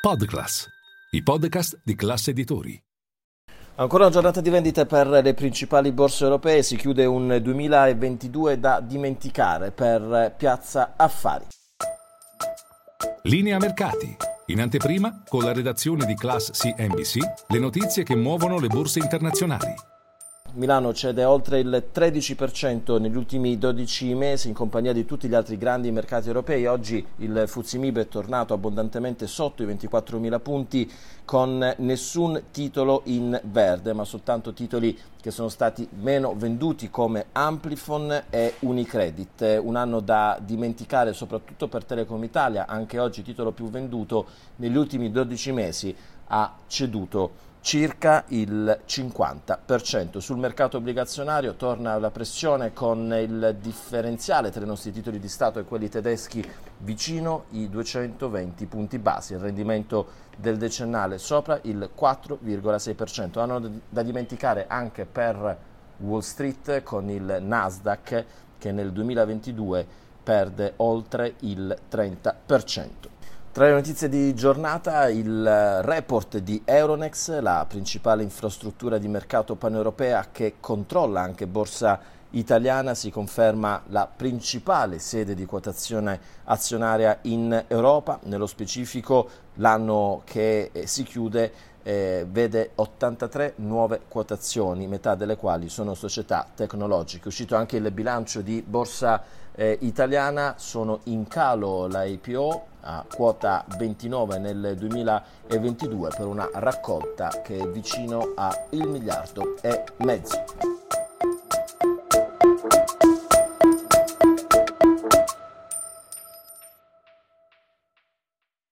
Podclass, i podcast di classe editori. Ancora una giornata di vendite per le principali borse europee, si chiude un 2022 da dimenticare per Piazza Affari. Linea mercati. In anteprima, con la redazione di Class CNBC, le notizie che muovono le borse internazionali. Milano cede oltre il 13% negli ultimi 12 mesi in compagnia di tutti gli altri grandi mercati europei. Oggi il Fuzimib è tornato abbondantemente sotto i 24.000 punti con nessun titolo in verde, ma soltanto titoli che sono stati meno venduti come Amplifon e Unicredit. Un anno da dimenticare soprattutto per Telecom Italia, anche oggi titolo più venduto negli ultimi 12 mesi ha ceduto circa il 50%. Sul mercato obbligazionario torna la pressione con il differenziale tra i nostri titoli di Stato e quelli tedeschi vicino i 220 punti base, il rendimento del decennale sopra il 4,6%. Hanno da dimenticare anche per Wall Street con il Nasdaq che nel 2022 perde oltre il 30%. Tra le notizie di giornata il report di Euronext, la principale infrastruttura di mercato paneuropea che controlla anche borsa italiana, si conferma la principale sede di quotazione azionaria in Europa, nello specifico l'anno che eh, si chiude eh, vede 83 nuove quotazioni, metà delle quali sono società tecnologiche. È uscito anche il bilancio di borsa eh, italiana, sono in calo la IPO a quota 29 nel 2022 per una raccolta che è vicino a il miliardo e mezzo.